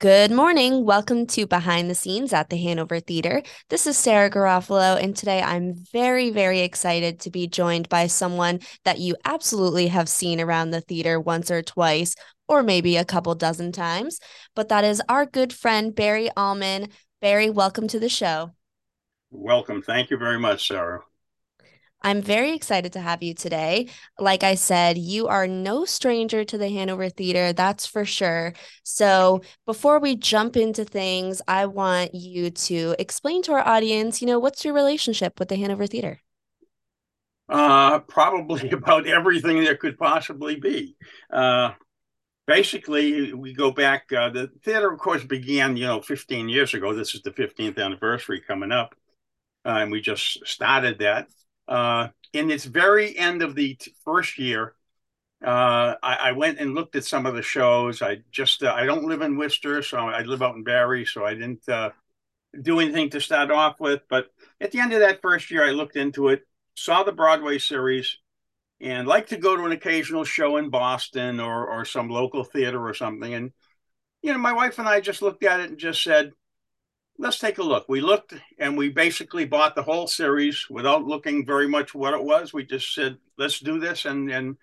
Good morning. Welcome to Behind the Scenes at the Hanover Theater. This is Sarah Garofalo, and today I'm very, very excited to be joined by someone that you absolutely have seen around the theater once or twice, or maybe a couple dozen times. But that is our good friend, Barry Alman. Barry, welcome to the show. Welcome. Thank you very much, Sarah. I'm very excited to have you today. Like I said, you are no stranger to the Hanover Theater, that's for sure. So, before we jump into things, I want you to explain to our audience, you know, what's your relationship with the Hanover Theater? Uh, probably about everything there could possibly be. Uh, basically, we go back. Uh, the theater, of course, began, you know, 15 years ago. This is the 15th anniversary coming up. Uh, and we just started that uh, in its very end of the t- first year, uh, I, I, went and looked at some of the shows. I just uh, I don't live in Worcester, so I live out in Barre, so I didn't uh, do anything to start off with. But at the end of that first year, I looked into it, saw the Broadway series, and like to go to an occasional show in Boston or or some local theater or something. And you know, my wife and I just looked at it and just said, let's take a look. We looked and we basically bought the whole series without looking very much what it was. We just said, let's do this. And, and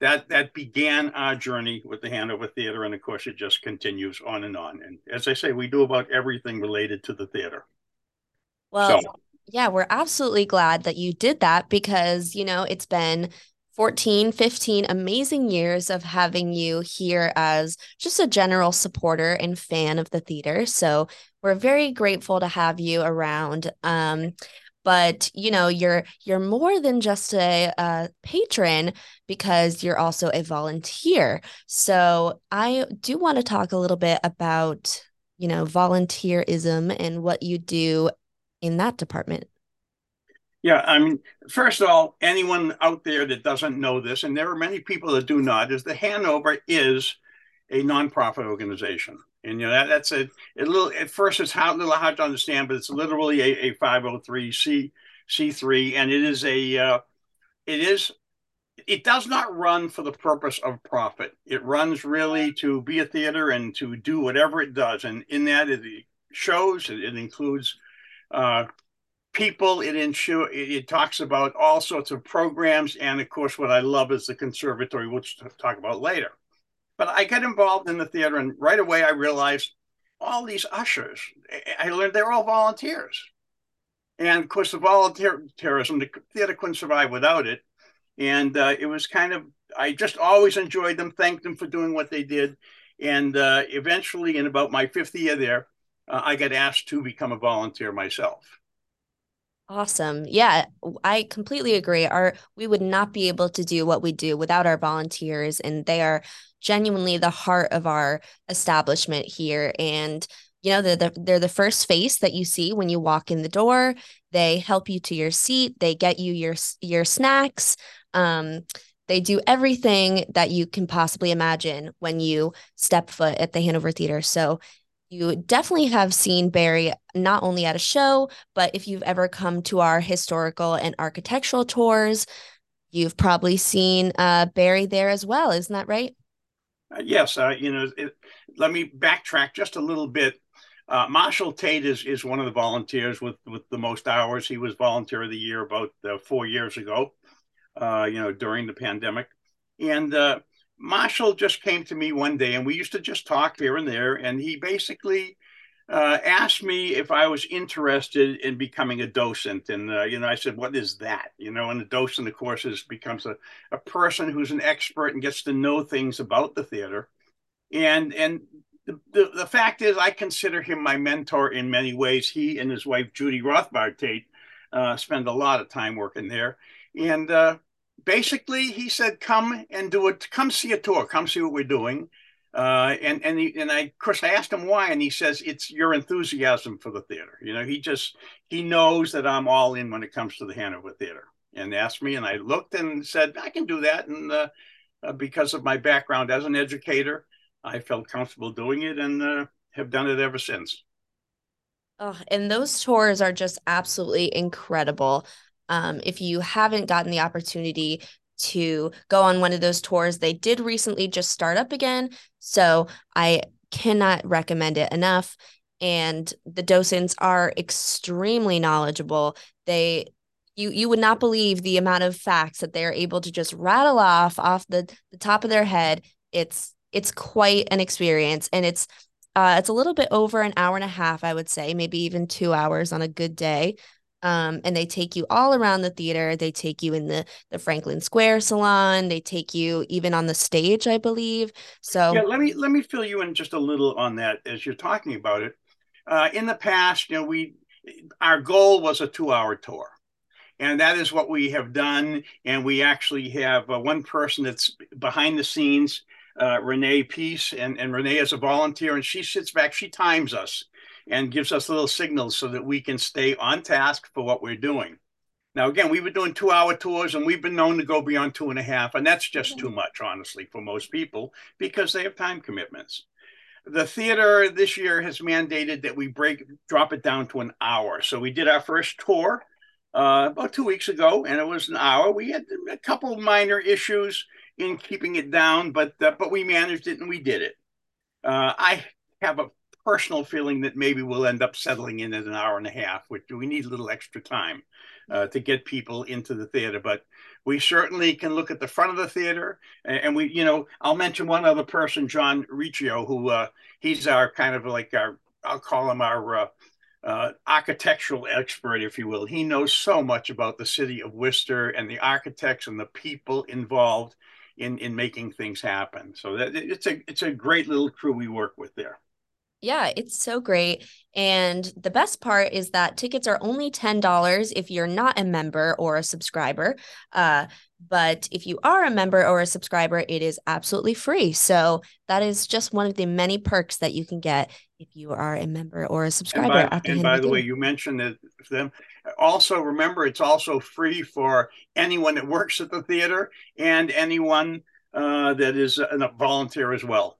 that, that began our journey with the Hanover Theater. And of course, it just continues on and on. And as I say, we do about everything related to the theater. Well, so. yeah, we're absolutely glad that you did that because, you know, it's been 14, 15 amazing years of having you here as just a general supporter and fan of the theater. So we're very grateful to have you around. Um, but you know you're you're more than just a, a patron because you're also a volunteer so i do want to talk a little bit about you know volunteerism and what you do in that department yeah, I mean, first of all, anyone out there that doesn't know this, and there are many people that do not, is the Hanover is a nonprofit organization. And you know that, that's a, a little at first it's a little hard to understand, but it's literally a, a 503 c c3, and it is a uh, it is it does not run for the purpose of profit. It runs really to be a theater and to do whatever it does, and in that it shows it, it includes uh, people. It ensure it, it, talks about all sorts of programs, and of course, what I love is the conservatory, which we'll talk about later. But I got involved in the theater, and right away I realized all these ushers. I learned they're all volunteers, and of course, the volunteerism, the theater couldn't survive without it. And uh, it was kind of I just always enjoyed them, thanked them for doing what they did, and uh, eventually, in about my fifth year there, uh, I got asked to become a volunteer myself. Awesome. Yeah, I completely agree. Our we would not be able to do what we do without our volunteers and they are genuinely the heart of our establishment here and you know they're the, they're the first face that you see when you walk in the door. They help you to your seat, they get you your your snacks. Um they do everything that you can possibly imagine when you step foot at the Hanover Theater. So you definitely have seen Barry not only at a show, but if you've ever come to our historical and architectural tours, you've probably seen uh, Barry there as well. Isn't that right? Uh, yes. Uh, you know, it, let me backtrack just a little bit. Uh, Marshall Tate is, is one of the volunteers with, with the most hours. He was volunteer of the year about uh, four years ago, uh, you know, during the pandemic. And Marshall just came to me one day and we used to just talk here and there. And he basically uh, asked me if I was interested in becoming a docent. And, uh, you know, I said, what is that? You know, and the docent, of course, is becomes a, a person who's an expert and gets to know things about the theater. And, and the, the, the fact is, I consider him my mentor in many ways. He and his wife, Judy Rothbard Tate, uh, spend a lot of time working there. And, uh, basically he said, "Come and do it. Come see a tour. Come see what we're doing." Uh, and and he, and I, of course, I asked him why, and he says it's your enthusiasm for the theater. You know, he just he knows that I'm all in when it comes to the Hanover Theater, and asked me, and I looked and said I can do that, and uh, uh, because of my background as an educator, I felt comfortable doing it, and uh, have done it ever since. Oh, and those tours are just absolutely incredible. Um, if you haven't gotten the opportunity to go on one of those tours, they did recently just start up again. So I cannot recommend it enough. And the docents are extremely knowledgeable. They you you would not believe the amount of facts that they're able to just rattle off off the, the top of their head. It's it's quite an experience and it's uh, it's a little bit over an hour and a half, I would say, maybe even two hours on a good day. Um, and they take you all around the theater. They take you in the the Franklin Square salon. They take you even on the stage, I believe. So yeah, let me let me fill you in just a little on that as you're talking about it. Uh, in the past, you know, we our goal was a two hour tour. And that is what we have done. And we actually have uh, one person that's behind the scenes, uh, Renee Peace, and, and Renee is a volunteer, and she sits back, she times us and gives us little signals so that we can stay on task for what we're doing. Now, again, we've been doing two hour tours and we've been known to go beyond two and a half. And that's just too much, honestly, for most people because they have time commitments. The theater this year has mandated that we break, drop it down to an hour. So we did our first tour uh, about two weeks ago and it was an hour. We had a couple minor issues in keeping it down, but, uh, but we managed it and we did it. Uh, I have a personal feeling that maybe we'll end up settling in at an hour and a half, which we need a little extra time uh, to get people into the theater. But we certainly can look at the front of the theater, and we, you know, I'll mention one other person, John Riccio, who uh, he's our kind of like our, I'll call him our uh, uh, architectural expert, if you will. He knows so much about the city of Worcester and the architects and the people involved in in making things happen. So that it's a it's a great little crew we work with there. Yeah, it's so great. And the best part is that tickets are only $10 if you're not a member or a subscriber. Uh, but if you are a member or a subscriber, it is absolutely free. So that is just one of the many perks that you can get if you are a member or a subscriber. And by, the, and by the way, you mentioned it them. Also, remember it's also free for anyone that works at the theater and anyone uh, that is a volunteer as well.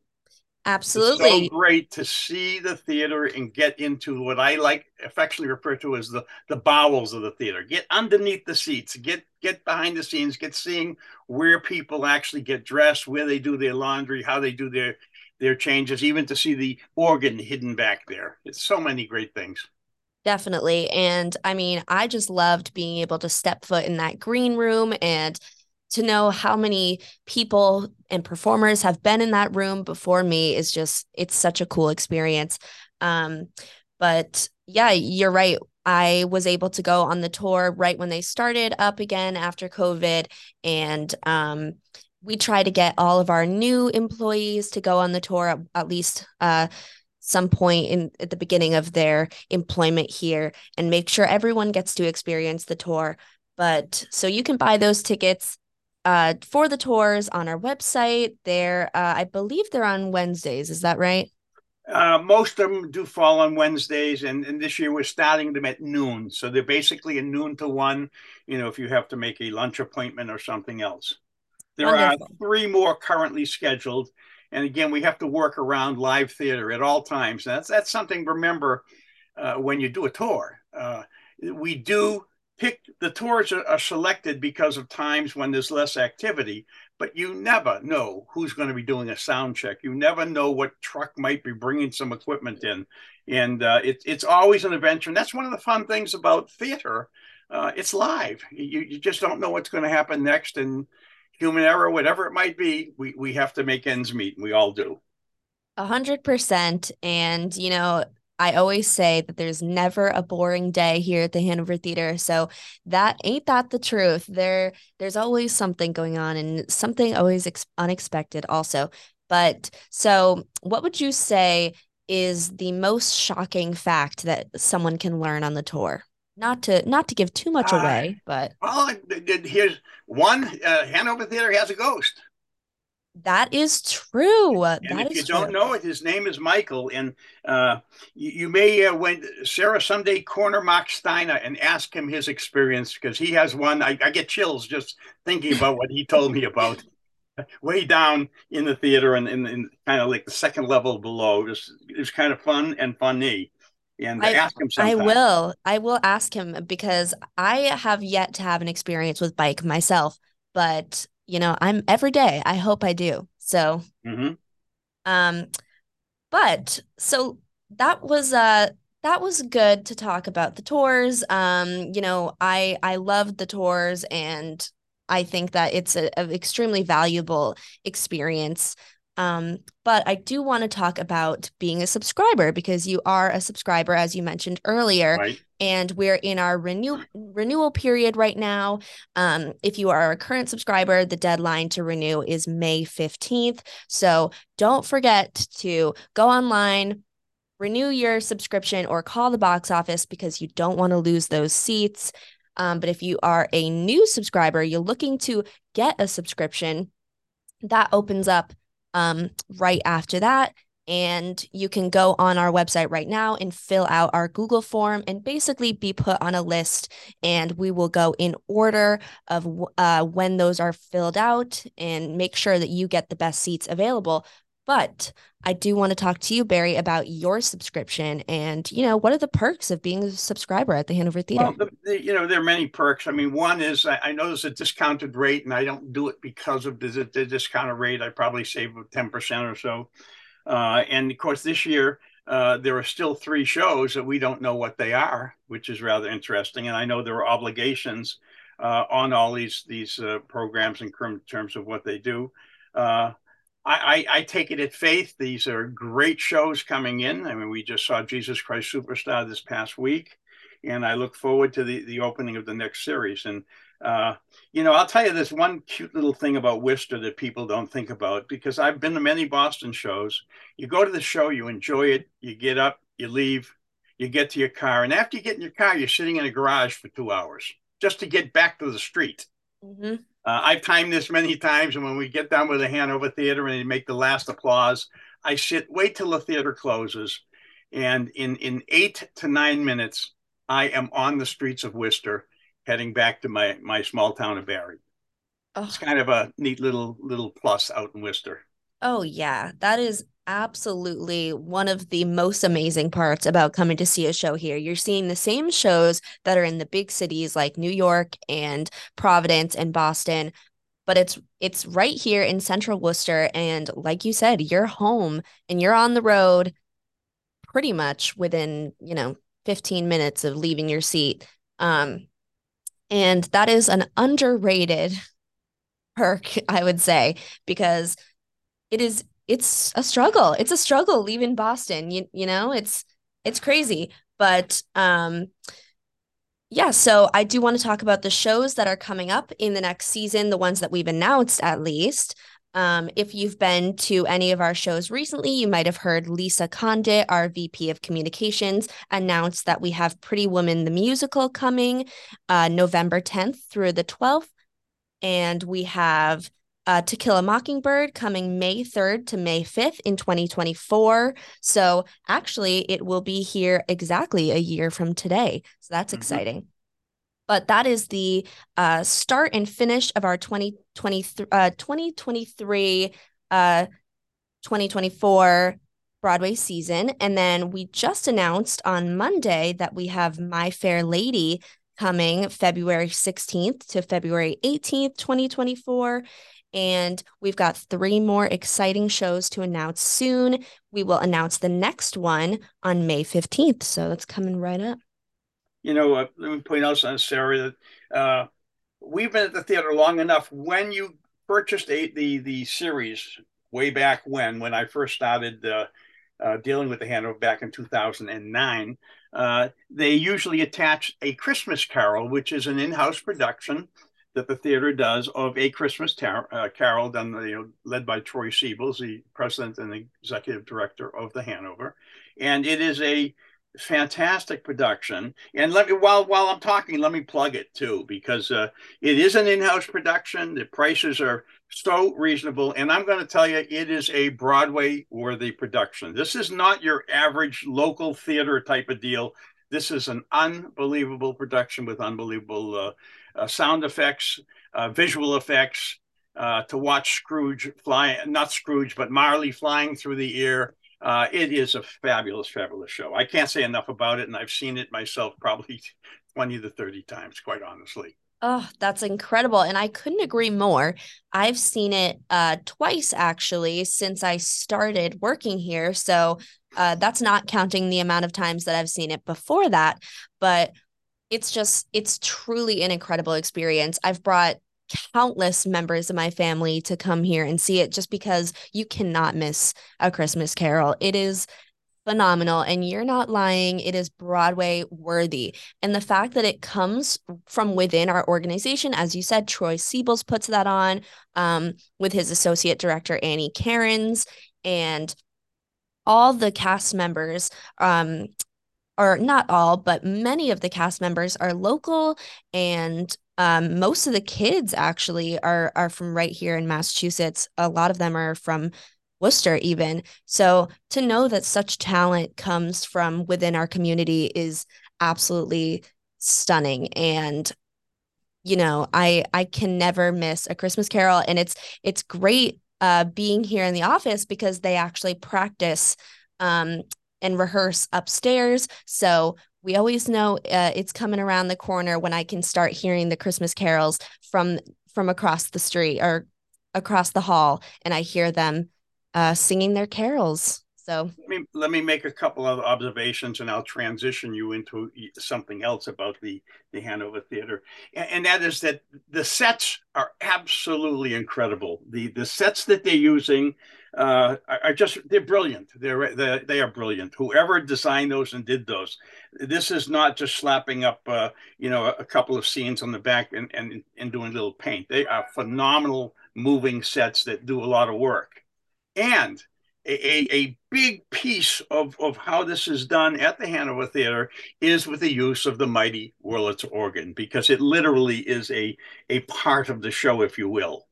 Absolutely. so great to see the theater and get into what I like affectionately refer to as the the bowels of the theater. Get underneath the seats, get get behind the scenes, get seeing where people actually get dressed, where they do their laundry, how they do their their changes, even to see the organ hidden back there. It's so many great things. Definitely. And I mean, I just loved being able to step foot in that green room and to know how many people and performers have been in that room before me is just it's such a cool experience. Um but yeah you're right. I was able to go on the tour right when they started up again after covid. And um we try to get all of our new employees to go on the tour at, at least uh some point in at the beginning of their employment here and make sure everyone gets to experience the tour. But so you can buy those tickets uh, for the tours on our website. They're, uh, I believe they're on Wednesdays. Is that right? Uh, most of them do fall on Wednesdays, and, and this year we're starting them at noon. So they're basically a noon to one, you know, if you have to make a lunch appointment or something else. There Wonderful. are three more currently scheduled. And again, we have to work around live theater at all times. And that's, that's something, remember, uh, when you do a tour. Uh, we do pick the tours are, are, selected because of times when there's less activity but you never know who's going to be doing a sound check. You never know what truck might be bringing some equipment in. And uh, it, it's always an adventure and that's one of the fun things about theater uh, it's live. You, you just don't know what's going to happen next and human error whatever it might be we, we have to make ends meet and we all do. A hundred percent and you know I always say that there's never a boring day here at the Hanover Theater. So that ain't that the truth. There there's always something going on and something always ex- unexpected also. But so what would you say is the most shocking fact that someone can learn on the tour? Not to not to give too much away, uh, but well, here's one uh, Hanover Theater has a ghost. That is true. And that if you don't know it, his name is Michael. And uh, you, you, may, uh, when Sarah someday corner Mark Steiner and ask him his experience because he has one. I, I, get chills just thinking about what he told me about way down in the theater and in, kind of like the second level below. It was, it was kind of fun and funny. And I, ask him sometime. I will. I will ask him because I have yet to have an experience with Mike myself, but you know, I'm every day. I hope I do. So, mm-hmm. um, but so that was uh that was good to talk about the tours. Um, you know, I I loved the tours and I think that it's an extremely valuable experience. Um, but I do want to talk about being a subscriber because you are a subscriber, as you mentioned earlier. Right. And we're in our renew renewal period right now. Um, if you are a current subscriber, the deadline to renew is May 15th. So don't forget to go online, renew your subscription, or call the box office because you don't want to lose those seats. Um, but if you are a new subscriber, you're looking to get a subscription, that opens up um, right after that. And you can go on our website right now and fill out our Google form and basically be put on a list. And we will go in order of uh, when those are filled out and make sure that you get the best seats available. But I do want to talk to you, Barry, about your subscription and, you know, what are the perks of being a subscriber at the Hanover Theater? Well, the, the, you know, there are many perks. I mean, one is I, I, know there's a discounted rate and I don't do it because of the, the discounted rate. I probably save 10% or so. Uh, and of course, this year, uh, there are still three shows that we don't know what they are, which is rather interesting. And I know there are obligations uh, on all these these uh, programs in terms of what they do. I, I, I, take it at faith. These are great shows coming in. I mean, we just saw Jesus Christ Superstar this past week, and I look forward to the, the opening of the next series. And, uh, you know, I'll tell you this one cute little thing about Worcester that people don't think about because I've been to many Boston shows. You go to the show, you enjoy it, you get up, you leave, you get to your car, and after you get in your car, you're sitting in a garage for two hours just to get back to the street. Mm-hmm. Uh, I've timed this many times, and when we get done with the Hanover Theater and they make the last applause, I sit, wait till the theater closes, and in in eight to nine minutes, I am on the streets of Worcester, heading back to my my small town of Barre. Oh. It's kind of a neat little little plus out in Worcester. Oh yeah, that is absolutely one of the most amazing parts about coming to see a show here. You're seeing the same shows that are in the big cities like New York and Providence and Boston, but it's it's right here in central Worcester and like you said, you're home and you're on the road pretty much within, you know, 15 minutes of leaving your seat. Um and that is an underrated perk, I would say, because it is it's a struggle. It's a struggle leaving Boston. You you know, it's it's crazy. But um yeah, so I do want to talk about the shows that are coming up in the next season, the ones that we've announced at least. Um, if you've been to any of our shows recently, you might have heard Lisa Condit, our VP of Communications, announce that we have Pretty Woman the Musical coming uh, November 10th through the 12th. And we have uh, To Kill a Mockingbird coming May 3rd to May 5th in 2024. So actually, it will be here exactly a year from today. So that's mm-hmm. exciting. But that is the uh, start and finish of our 2023, uh, 2023 uh, 2024 Broadway season. And then we just announced on Monday that we have My Fair Lady coming February 16th to February 18th, 2024. And we've got three more exciting shows to announce soon. We will announce the next one on May 15th. So that's coming right up. You know, uh, let me point out, something, Sarah, that uh, we've been at the theater long enough. When you purchased a, the, the series way back when, when I first started uh, uh, dealing with the Hanover back in 2009, uh, they usually attach a Christmas Carol, which is an in house production that the theater does of A Christmas Tar- uh, Carol, done you know, led by Troy Siebels, the president and executive director of the Hanover, and it is a fantastic production. And let me while while I'm talking, let me plug it too because uh, it is an in-house production. The prices are so reasonable, and I'm going to tell you, it is a Broadway-worthy production. This is not your average local theater type of deal. This is an unbelievable production with unbelievable uh, uh, sound effects, uh, visual effects, uh, to watch Scrooge fly, not Scrooge, but Marley flying through the air. Uh, it is a fabulous, fabulous show. I can't say enough about it, and I've seen it myself probably 20 to 30 times, quite honestly. Oh, that's incredible. And I couldn't agree more. I've seen it uh, twice actually since I started working here. So uh, that's not counting the amount of times that I've seen it before that. But it's just, it's truly an incredible experience. I've brought countless members of my family to come here and see it just because you cannot miss a Christmas Carol. It is phenomenal and you're not lying it is broadway worthy and the fact that it comes from within our organization as you said troy Siebels puts that on um, with his associate director annie cairns and all the cast members um, or not all but many of the cast members are local and um, most of the kids actually are are from right here in massachusetts. A lot of them are from Worcester, even. So to know that such talent comes from within our community is absolutely stunning. And you know, I I can never miss a Christmas Carol, and it's it's great uh, being here in the office because they actually practice um, and rehearse upstairs. So we always know uh, it's coming around the corner when I can start hearing the Christmas carols from from across the street or across the hall, and I hear them uh, singing their carols. So let me let me make a couple of observations, and I'll transition you into something else about the the Hanover Theater, and, and that is that the sets are absolutely incredible. The the sets that they're using uh, are, are, just they're brilliant. They're, they're they are brilliant. Whoever designed those and did those, this is not just slapping up uh, you know a couple of scenes on the back and and and doing a little paint. They are phenomenal moving sets that do a lot of work. And a, a, big piece of, of how this is done at the Hanover Theater is with the use of the mighty Wurlitzer organ, because it literally is a, a part of the show, if you will.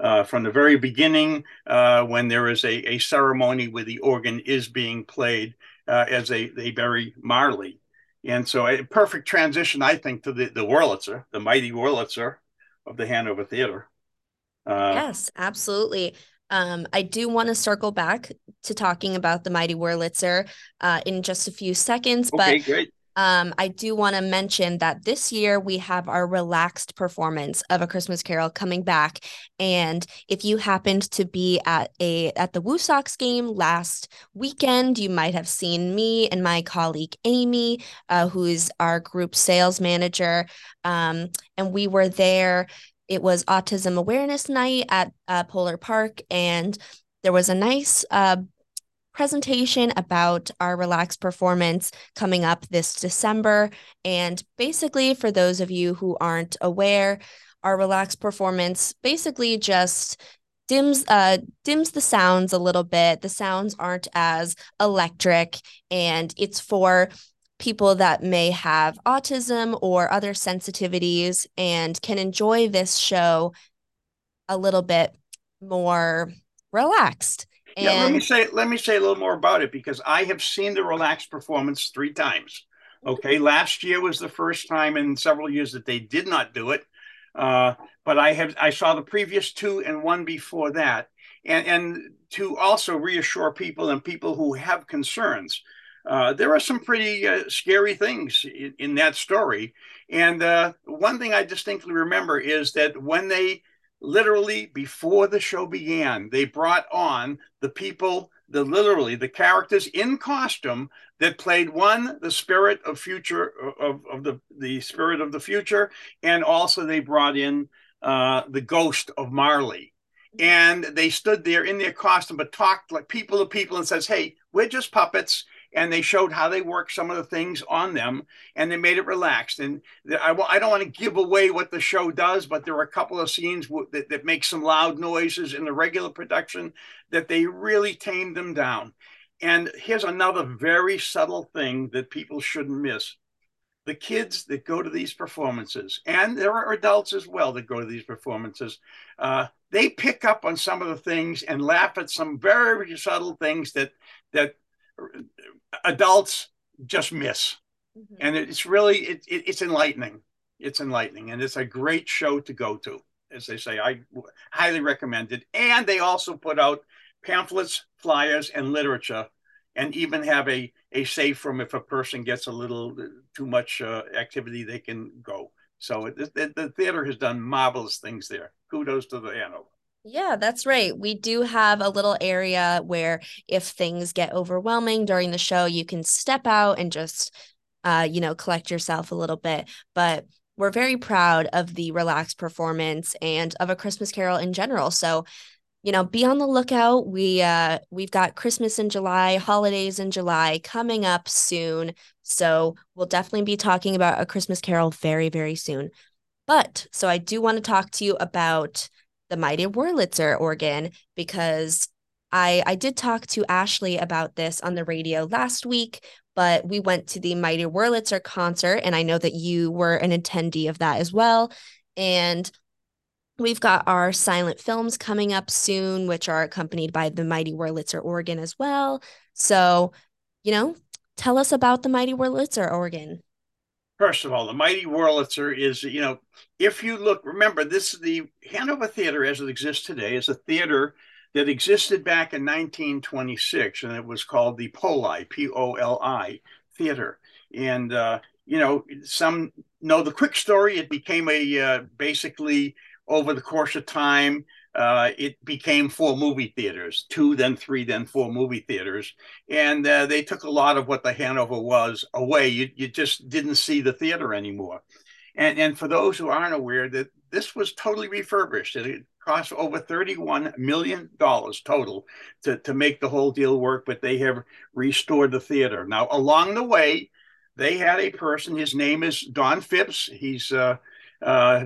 Uh, from the very beginning, uh, when there is a, a ceremony where the organ is being played uh, as they, they bury Marley. And so a perfect transition, I think, to the, the Wurlitzer, the mighty Wurlitzer of the Hanover Theater. Uh, yes, absolutely. Um, I do want to circle back to talking about the Mighty Wurlitzer uh, in just a few seconds, okay, but great. Um, I do want to mention that this year we have our relaxed performance of A Christmas Carol coming back, and if you happened to be at a at the WooSox game last weekend, you might have seen me and my colleague Amy, uh, who is our group sales manager, um, and we were there it was Autism Awareness Night at uh, Polar Park, and there was a nice uh, presentation about our relaxed performance coming up this December. And basically, for those of you who aren't aware, our relaxed performance basically just dims uh dims the sounds a little bit the sounds aren't as electric and it's for people that may have autism or other sensitivities and can enjoy this show a little bit more relaxed. And yeah, let me say let me say a little more about it because I have seen the relaxed performance three times. Okay, last year was the first time in several years that they did not do it, uh, but I have I saw the previous two and one before that, and and to also reassure people and people who have concerns uh, there are some pretty uh, scary things in, in, that story. And uh, one thing I distinctly remember is that when they literally, before the show began, they brought on the people, the literally the characters in costume that played one, the spirit of future of, of the, the spirit of the future, and also they brought in uh, the ghost of Marley. And they stood there in their costume, but talked like people to people and says, Hey, we're just puppets and they showed how they work some of the things on them and they made it relaxed. And I, I don't want to give away what the show does but there are a couple of scenes that, that make some loud noises in the regular production that they really tamed them down. And here's another very subtle thing that people shouldn't miss. The kids that go to these performances, and there are adults as well that go to these performances, uh, they pick up on some of the things and laugh at some very subtle things that that adults just miss. Mm-hmm. And it's really it, it, it's enlightening. It's enlightening, and it's a great show to go to. As they say, I highly recommend it. And they also put out pamphlets, flyers, and literature, and even have a a safe room if a person gets a little too much uh, activity, they can go. So it, it, the theater has done marvelous things there. Kudos to the Hanover. Yeah, that's right. We do have a little area where if things get overwhelming during the show, you can step out and just, uh, you know, collect yourself a little bit. But we're very proud of the relaxed performance and of a Christmas Carol in general. So, you know, be on the lookout. We uh we've got Christmas in July, holidays in July coming up soon. So we'll definitely be talking about a Christmas Carol very, very soon. But so I do want to talk to you about the Mighty Wurlitzer organ because I I did talk to Ashley about this on the radio last week, but we went to the Mighty Wurlitzer concert and I know that you were an attendee of that as well. And we've got our silent films coming up soon, which are accompanied by the Mighty Wurlitzer organ as well. So, you know, tell us about the Mighty Wurlitzer organ. First of all, the Mighty Wurlitzer is, you know, if you look, remember, this is the Hanover Theater as it exists today is a theater that existed back in 1926, and it was called the Poli, P O L I Theater. And, uh, you know, some know the quick story. It became a uh, basically over the course of time, uh, it became four movie theaters, two, then three, then four movie theaters. And uh, they took a lot of what the Hanover was away. You, you just didn't see the theater anymore. And, and for those who aren't aware, that this was totally refurbished. It cost over $31 million total to, to make the whole deal work, but they have restored the theater. Now, along the way, they had a person, his name is Don Phipps. He's uh, uh,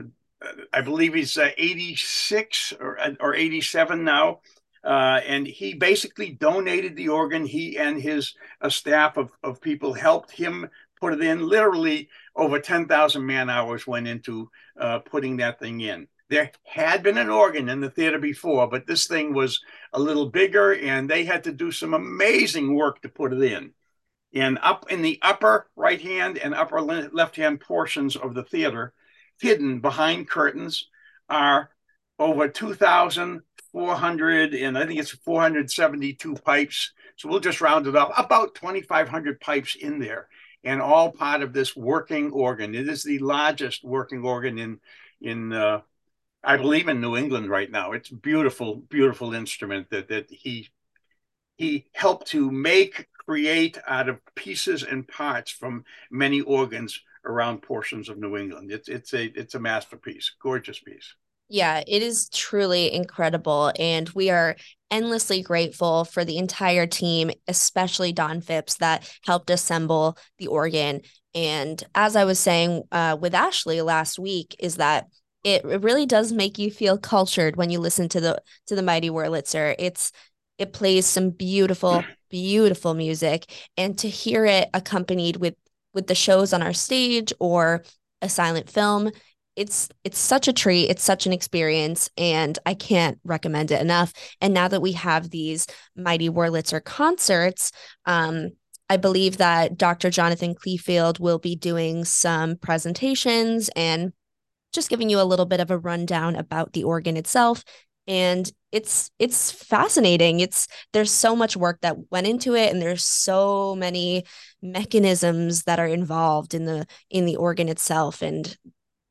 I believe he's uh, 86 or, or 87 now. Uh, and he basically donated the organ. He and his uh, staff of, of people helped him put it in. Literally, over 10,000 man hours went into uh, putting that thing in. There had been an organ in the theater before, but this thing was a little bigger, and they had to do some amazing work to put it in. And up in the upper right hand and upper left hand portions of the theater, hidden behind curtains are over 2,400 and I think it's 472 pipes. So we'll just round it up about 2,500 pipes in there and all part of this working organ. It is the largest working organ in, in, uh, I believe in New England right now. It's beautiful, beautiful instrument that, that he, he helped to make, create out of pieces and parts from many organs around portions of New England. It's it's a it's a masterpiece, gorgeous piece. Yeah, it is truly incredible. And we are endlessly grateful for the entire team, especially Don Phipps, that helped assemble the organ. And as I was saying uh, with Ashley last week, is that it, it really does make you feel cultured when you listen to the to the Mighty Wurlitzer. It's it plays some beautiful, beautiful music, and to hear it accompanied with with the shows on our stage or a silent film it's it's such a treat. It's such an experience and i can't recommend it enough. And now that we have these mighty wurlitzer concerts um i believe that dr jonathan cleefield will be doing some presentations and just giving you a little bit of a rundown about the organ itself and it's it's fascinating it's there's so much work that went into it and there's so many mechanisms that are involved in the in the organ itself and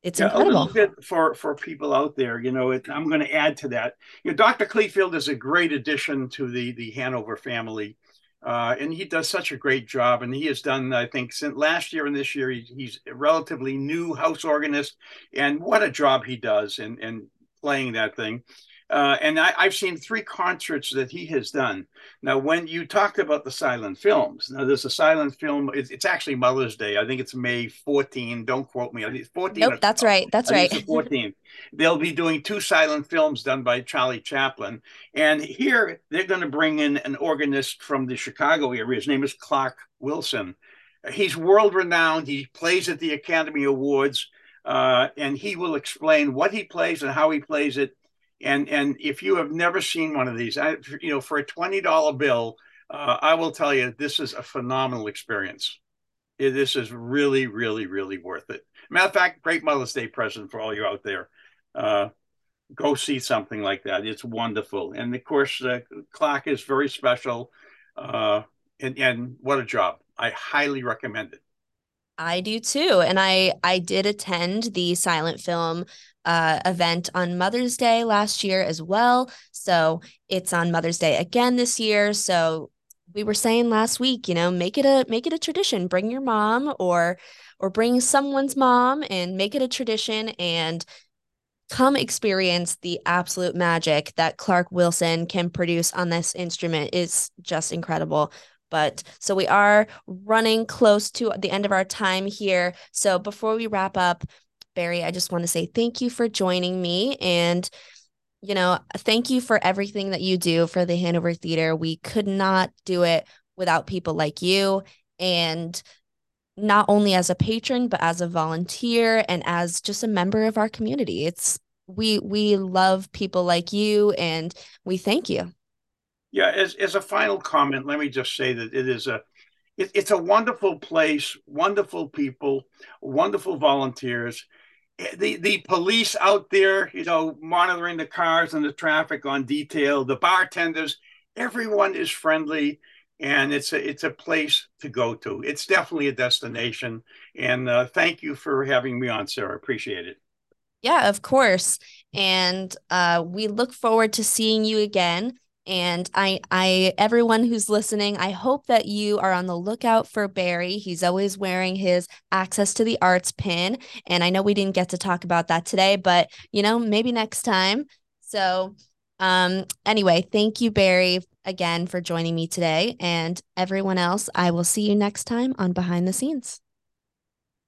it's yeah, incredible. A little bit for for people out there, you know, it, I'm going to add to that. You know, Dr. Cleefield is a great addition to the the Hanover family, uh, and he does such a great job. And he has done, I think, since last year and this year, he, he's a relatively new house organist, and what a job he does in in playing that thing. Uh, and I, have seen three concerts that he has done. Now, when you talked about the silent films, now there's a silent film. It's, it's actually Mother's Day. I think it's May 14. Don't quote me. I think it's 14. Nope, that's right. That's right. 14. They'll be doing two silent films done by Charlie Chaplin. And here they're going to bring in an organist from the Chicago area. His name is Clark Wilson. He's world renowned. He plays at the Academy Awards. Uh, and he will explain what he plays and how he plays it and and if you have never seen one of these, I, you know, for a twenty dollar bill, uh, I will tell you this is a phenomenal experience. This is really, really, really worth it. Matter of fact, great Mother's Day present for all you out there. Uh, go see something like that. It's wonderful, and of course, uh, Clark is very special. Uh, and and what a job! I highly recommend it. I do too. And I I did attend the silent film uh, event on Mother's Day last year as well. So it's on Mother's Day again this year. So we were saying last week, you know, make it a make it a tradition. Bring your mom or or bring someone's mom and make it a tradition and come experience the absolute magic that Clark Wilson can produce on this instrument is just incredible. But so we are running close to the end of our time here. So before we wrap up, Barry, I just want to say thank you for joining me and you know, thank you for everything that you do for the Hanover Theater. We could not do it without people like you and not only as a patron but as a volunteer and as just a member of our community. It's we we love people like you and we thank you. Yeah, as as a final comment, let me just say that it is a it, it's a wonderful place, wonderful people, wonderful volunteers the the police out there, you know, monitoring the cars and the traffic on detail, the bartenders, everyone is friendly, and it's a it's a place to go to. It's definitely a destination. And uh, thank you for having me on, Sarah. Appreciate it. Yeah, of course. And uh, we look forward to seeing you again and I I everyone who's listening, I hope that you are on the lookout for Barry. He's always wearing his access to the arts pin. And I know we didn't get to talk about that today, but you know, maybe next time. So um anyway, thank you, Barry, again for joining me today. And everyone else, I will see you next time on Behind the Scenes.